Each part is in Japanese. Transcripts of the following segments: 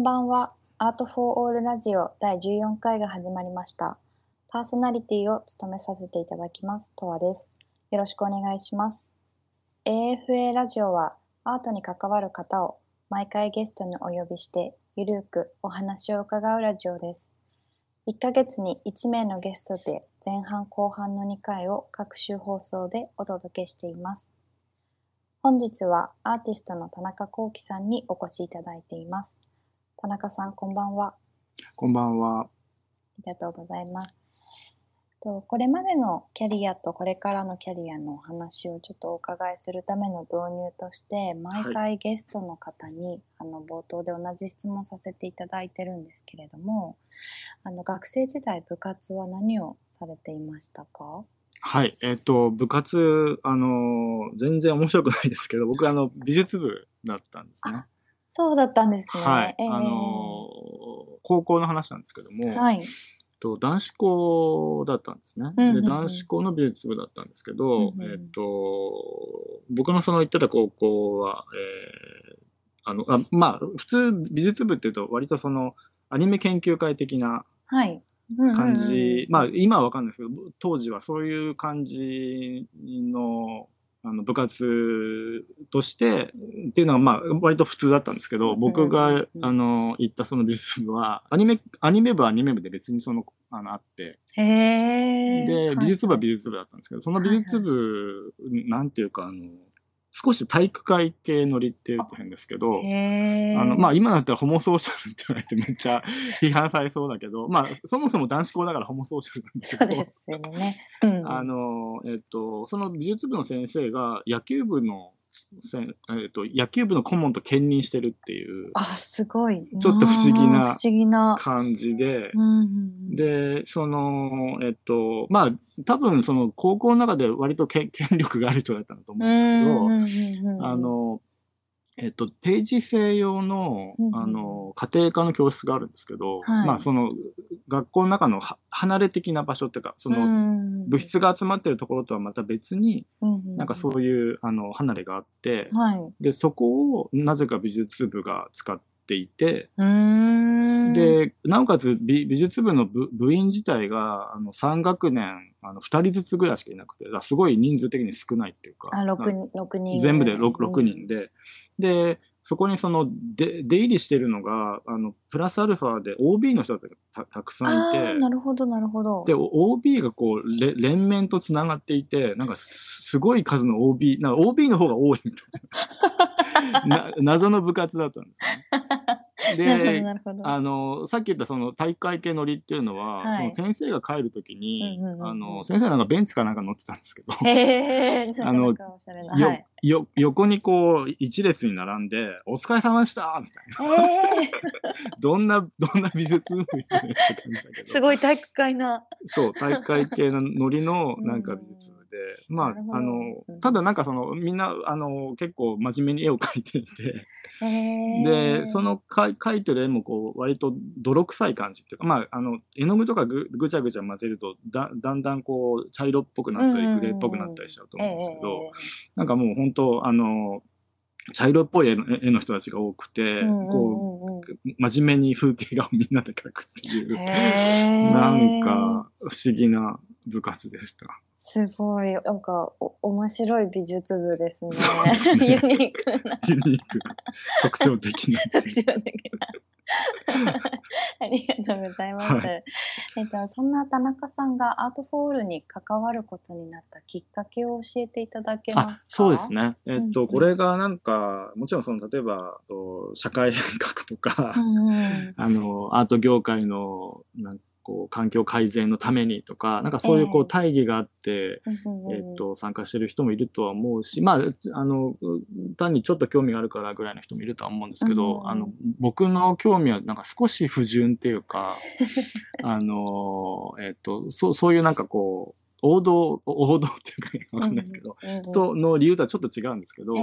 んばんは。アートフォーオールラジオ第14回が始まりました。パーソナリティを務めさせていただきます、とわです。よろしくお願いします。AFA ラジオはアートに関わる方を毎回ゲストにお呼びして、ゆるくお話を伺うラジオです。1ヶ月に1名のゲストで前半後半の2回を各週放送でお届けしています。本日はアーティストの田中幸喜さんにお越しいただいています。田中さん、こんばんは。こんばんは。ありがとうございます。とこれまでのキャリアとこれからのキャリアのお話をちょっとお伺いするための導入として毎回ゲストの方に、あの冒頭で同じ質問させていただいてるんですけれどもあの学生時代部活は何をされていましたか？はい。えっ、と、部活、あのー全然面白くないですけど、僕、あの、美術部だったんですね。そうだったんですね。はい。えーあのー高校の話なんですけども、はい。と男子校だったんですね。うんうんうんで、男子校の美術部だったんですけど、うんうんえっ、と、僕のその行ってた高校は、えーあの、あまあ、普通美術部っていうと割とその、アニメ研究会的なはい。うんうんまあ今はわかんないですけど、当時はそういう感じのあの部活としてっていうのがまあ割と普通だったんですけど、僕がうん。あの行ったその美術部は、アニメ、アニメ部はアニメ部で別にその、あのあって。で、美術部は美術術部だったんですけど、その美術部、なんていうかあの、少し体育会系乗りっていうと変ですけど。あの、まあ、今だったらホモソーシャルって言われてめっちゃ 批判されそうだけど、まあ、そもそも男子校だからホモソーシャルなんですけど、そうですよね。うん、あの、えっと、その美術部の先生が野球部のえっと、野球部の顧問と兼任してるっていうあ、すごい。ちょっと不思議なうん不思議な。感じで、うんうんうん、で、その、えっと、まあ、多分その高校の中で割とけ 権力がある人だったんだと思うんですけど、うんうんあ、の、えっと、定時制用のあの、家庭科の教室があるんですけど、はいまあ、その、学校の中のは離れ的な場所っていうか、その、の物質が集まってるところとはまた別に、ななんかそういう、あの、離れがあって、はい。で、そこをなぜか美術部が使っていて、で、なおかつ美美術部の部部員自体が、あの、3学年、あの、2人ずつぐらいしかいなくて、すごい人数的に少ないっていうか、あ、六人、六人。全部で 6, 6人で。で、で、そこにそので出入りしてるのが、あの、プラスアルファで OB の人がたたくさんいて、なるほど、なるほど。で、OB がこう、れ連綿とつながっていて、なんかすすごい数の OB、なんか OB の方が多いみたいな、な謎の部活だったんですね。で、なるほど。あの、さっき言ったその体育会系乗りっていうのは、はいその先生が帰るときに、うんうんうんうんあの、先生なんかベンツかなんか乗ってたんですけど、あの。よ横にこう一列に並んで「お疲れ様でした!」みたいなええ どんなどんな美術部みたいな感じだけどすごい体育会な。そう体育会系のノリのなんかうん美術部で、まああうんのただなんかそのみんなあの結構真面目に絵を描いていて、へえ。でそのか描いてる絵もこう割と泥臭い感じっていうかまああの絵の具とかぐぐちゃぐちゃ混ぜるとだだんだんこう茶色っぽくなったりグレーっぽくなったりしちゃうと思うんですけど、えなんかもう本当あの茶色っぽい絵の絵の人たちが多くて、えうんうんこう真面目に風景画をみんなで描くっていう。なんか不思議な部活でした。すごい、なんか、お、面白い美術部ですね。すね ユニークな、ユニークな特徴的な。特徴的な。ありがとうございます。はえっと、そんな田中さんがアートフォールに関わることになったきっかけを教えていただけまあすか？そうです。ね。えっと、うんうんこれがなんか、もちろんその、例えば、と社会変革とか、うんうん。あの、アート業界の、なん環境改善のためにとか、なんかそういうこええ。う、大義があって、うんうんえっと、参加してる人もいるとは思うし、まあ、あの、単にちょっと興味があるからぐらいの人もいるとは思うんですけど、うんあの、僕の興味はなんか少し不純っていうか、あの、えっと、そう、そういうなんかこう、王道、王道っていうかわかんないですけど、と、の理由とはちょっと違うんですけど、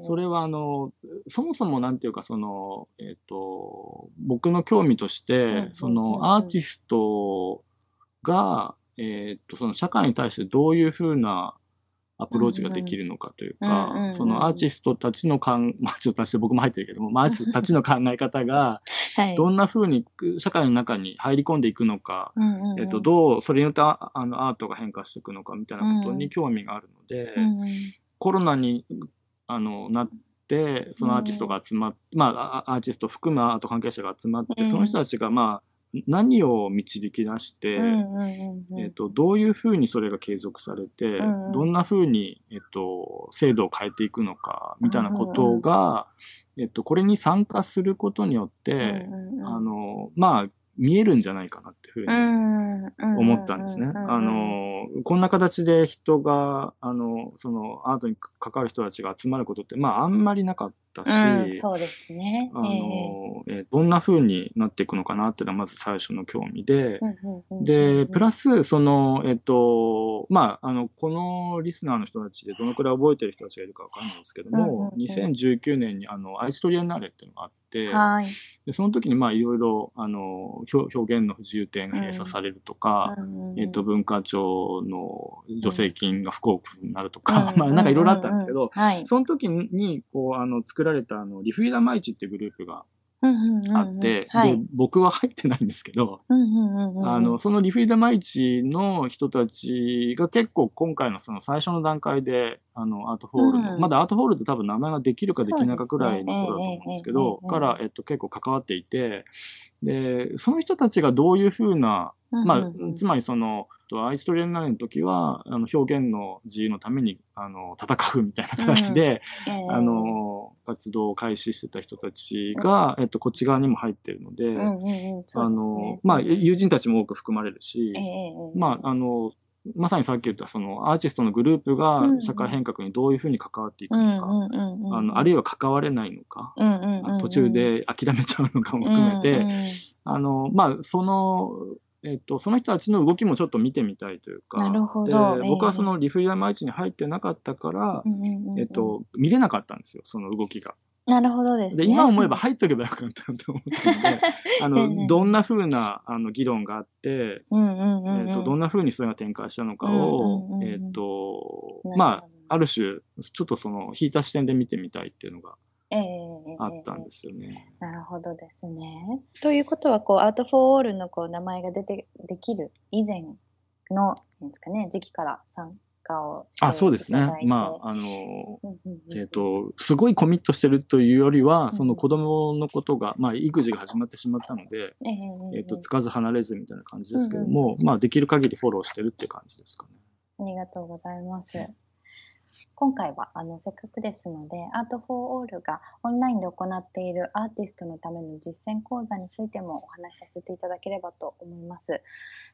それはあの、そもそもなんていうか、その、えっ、と、僕の興味として、そのアーティストが、えっ、と、その社会に対してどういうふうな、アプローチができるのかというか、うんうんうん。そのアーティストたちの考え、まあちょっと私僕も入ってるけども、まあアーティストたちの考え方が、はい。どんな風に社会の中に入り込んでいくのか、うんうんうん。えっと、どう、それによってああのアートが変化していくのかみたいなことうんに興味があるので、うんうん。コロナにあのなって、そのアーティストが集まって、まあ、あアーティストを含むアート関係者が集まって、うん。その人たちが、まあ、何を導き出して、うんうんうんうん。えっと、どういうふうにそれが継続されて、うんうん。どんなふうに、えっと、制度を変えていくのかみたいなことが、えっと、これに参加することによって、うんうんうん。あのまあ見えるんじゃないかなっていうふうに思思ったんですね。あのこんな形で人があのそのアートに関わる人たちが集まることってまああんまりなかったし、うん、そうですね。あのえええーどんな風になっていくのかなっていうのはまず最初の興味で、で、プラス、その、えっと、まあ、あの、このリスナーの人たちでどのくらい覚えてる人たちがいるかわかんないですけども、うんうんうん2019年に、あの、愛知トリエンナーレっていうのがあって、はい。でその時に、まあ、いろいろ、あの、表表現の不自由展が閉鎖されるとか、うんうんえっと、文化庁の助成金が不交付になるとうか、まあ、なんかいろいろあったんですけど、はい。その時に、こう、あの、作られた、あの、リフィーダマイチっていうグループがあって、僕は入ってないんですけど、あの、そのリフィーダマイチの人たちが結構今回のその最初の段階で、あの、アートホールの、うんまだアートホールって多分名前ができるかできないかくらいの頃だと思うんですけええど、ええから、えっと、結構関わっていて、で、その人たちがどういうふうな、まあ、つまりその、アイストリエンナーレの時は、あの、表現の自由のために、あの、戦うみたいな形で、りあ、の、活動を開始してた人たちが、えっと、こっち側にも入ってるので、うんうんうん、そうあの、まあ、友人たちも多く含まれるし、ええええまあ、あの、まさにさっき言ったそのアーティストのグループがうんうん。社会変革にどういうふうに関わっていくうんのか、うんうんうん、あのあるいは関われないのか、うんうんうんうん、途中で諦めちゃうのかも含めて、うんうん。あの、まあ、その、えっと、その人たちの動きもちょっと見てみたいというか、なるほでどええ。僕はそのリフリアマイチに入ってなかったから、えっと、見れなかったんですよ、その動きが。なるほどですね。で、今思えば入っとけばよかったなと思ったので、あの、どんな風な、あの、議論があって、うんうんうんうん、えっと、どんな風にそれが展開したのかうんうんうんを、うん。えっとなるほ、ど。まあ、ある種、ちょっとその、引いた視点で見てみたいっていうのがええええあったんですよね。なるほどですね。ということは、こう、 art for all のこう名前が出てできる以前の、なんですかね、時期から参加をしてあ、そうですねまあ、あの、えっ、と、すごいコミットしてるというよりは、うんその子供のことが、まあ、育児が始まってしまったので、えっ、と、つかず離れずみたいな感じですけども、まあ、できる限りフォローしてるっていう感じですかね。ありがとうございます。今回はあのせっかくですので、 art for all がオンラインで行っているアーティストのための実践講座についてもお話しさせていただければと思います。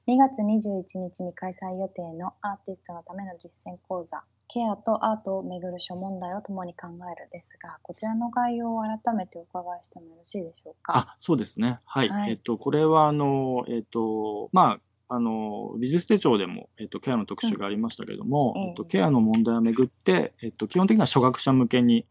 2月21日に開催予定のアーティストのための実践講座、ケアとアートをめぐる諸問題を共に考えるですが、こちらの概要を改めてお伺いしてもよろしいでしょうか？あ、そうですね。はい。はいえっと、これは、あの、えっと、まあ、あの、美術手帳でも、えっと、ケアの特集がありましたけれども、うん。えっと、ケアの問題をめぐって、えっと、基本的には初学者向けに、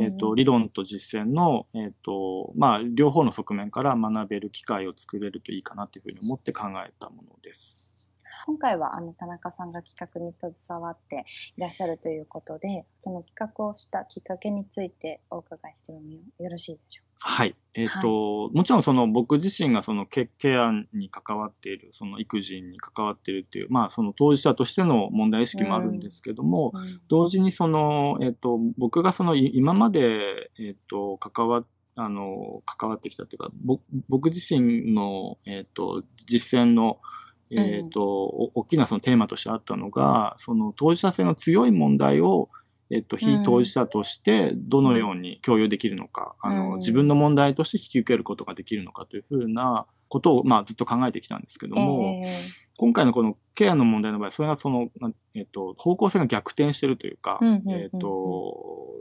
えっと、理論と実践の、えっと、まあ、両方の側面から学べる機会を作れるといいかなというふうに思って考えたものです。今回はあの田中さんが企画に携わっていらっしゃるということで、その企画をしたきっかけについてお伺いしてもよろしいでしょはい。えっ、と、もちろんその僕自身がそのケケアに関わっている、その育児に関わっているっていう、まあその当事者としての問題意識もあるんですけども、うか。うん同時にその、えっ、と、僕がそのい今まで、えっ、と、関わっあの、関わってきたというか、ぼ僕自身の、えっ、と、実践の、えっ、と、お大きなそのテーマとしてあったのが、その当事者性の強い問題を、えっと、非当事者としてどのように共有できるのか、あうん。の、自分の問題として引き受けることができるのかというふうなことを、まあ、ずっと考えてきたんですけども、え今回のこのケアの問題の場合、それがその、えっと、方向性が逆転してるというか、うんうんうんうん。えっと、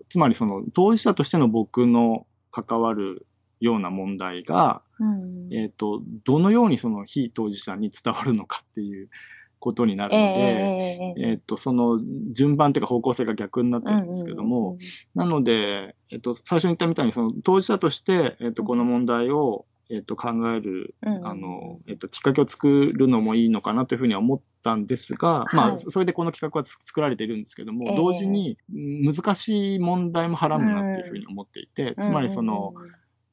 つまりその当事者としての僕の関わるような問題が、ーうん。えっと、どのようにその非当事者に伝わるのかっていうことになるえので、えええっと、その順番というか方向性が逆になってるんですけども、なので、えっと、最初に言ったみたいに、その当事者として、えっと、この問題を、えっ、と、考える、あの、えっ、と、きっかけを作るのもいいのかなというふうには思ったんですが、まあ、はいそれでこの企画はつ作られているんですけども、ええ。同時にうん難しい問題もはらむなっていうふうに思っていて、つまりその、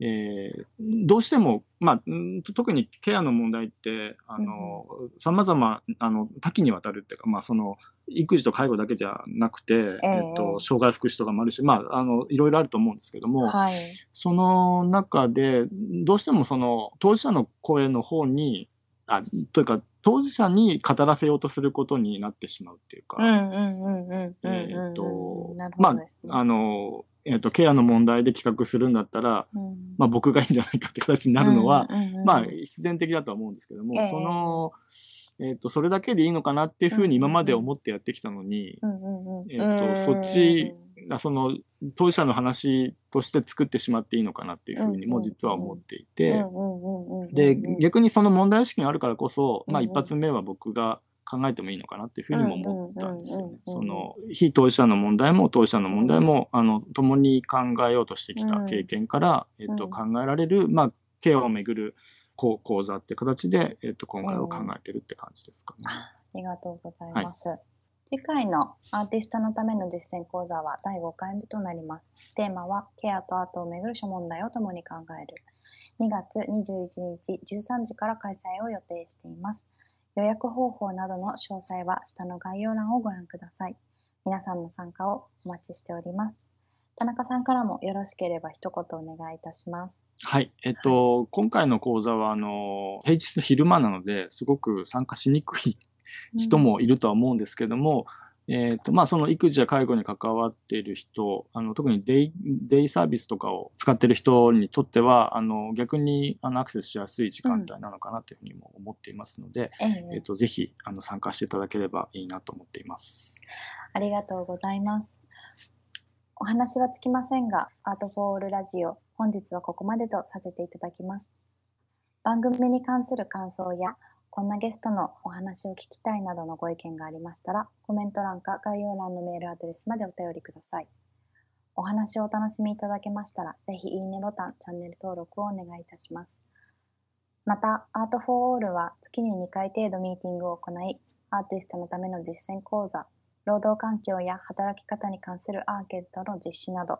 えーどうしても、まあ、うん特にケアの問題って、あの、様々、あの、多岐にわたるっていうか、まあ、その、育児と介護だけじゃなくて、ええっと、障害福祉とかもあるし、まあ、あの、いろいろあると思うんですけども、はい。その中で、どうしてもその、当事者の声の方に、あ、というか、当事者に語らせようとすることになってしまうっていうか、うんうんうんうんうんえうんっとなるほどですね。あの、えっと、ケアの問題で企画するんだったら、うん。まあ、僕がいいんじゃないかって形になるのは、うんうんうんまあ、必然的だとは思うんですけども、ええ。その、えっ、と、それだけでいいのかなっていうふうに今まで思ってやってきたのに、うんうんうん。えっ、と、そっち、あその、当事者の話として作ってしまっていいのかなっていうふうにも実は思っていて、で、逆にその問題意識があるからこそ、まあ、一発目は僕が考えてもいいのかなっていうふうにも思ったんですよねその、非当事者の問題も当事者の問題も、あの、共に考えようとしてきた経験から、えっと、うん考えられる、まあ、ケアをめぐる講講座って形で、えっと、今回を考えてるって感じですかね。ありがとうございます。次回のアーティストのための実践講座は第5回目となります。テーマはケアとアートをめぐる諸問題を共に考える。2月21日13時から開催を予定しています。予約方法などの詳細は下の概要欄をご覧ください。皆さんの参加をお待ちしております。田中さんからもよろしければ一言お願いいたします。はい。えっと、今回の講座は、あの、平日の昼間なので、すごく参加しにくい人もいるとは思うんですけども、えっ、と、まあ、その育児や介護に関わっている人、あの、特にデイ、デイサービスとかを使っている人にとっては、あの、逆に、あの、アクセスしやすい時間帯なのかなというふうにも思っていますので、えええっ、と、ぜひ、あの、参加していただければいいなと思っています。ありがとうございます。お話はつきませんが、アートフォールラジオ、本日はここまでとさせていただきます。番組に関する感想や、こんなゲストのお話を聞きたいなどのご意見がありましたら、コメント欄か概要欄のメールアドレスまでお便りください。お話をお楽しみいただけましたら、ぜひいいねボタン、チャンネル登録をお願いいたします。また、アートフォーオールは月に2回程度ミーティングを行い、アーティストのための実践講座、労働環境や働き方に関するアンケートの実施など、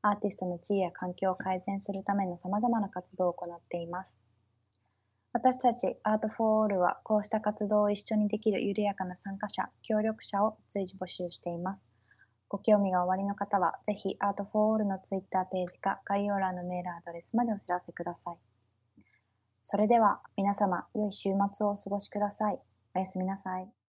アーティストの地位や環境を改善するための様々な活動を行っています。私たち art for allはこうした活動を一緒にできる緩やかな参加者、協力者を随時募集しています。ご興味がおありの方は、ぜひアートフォールのツイッターページか概要欄のメールアドレスまでお知らせください。それでは皆様、良い週末をお過ごしください。おやすみなさい。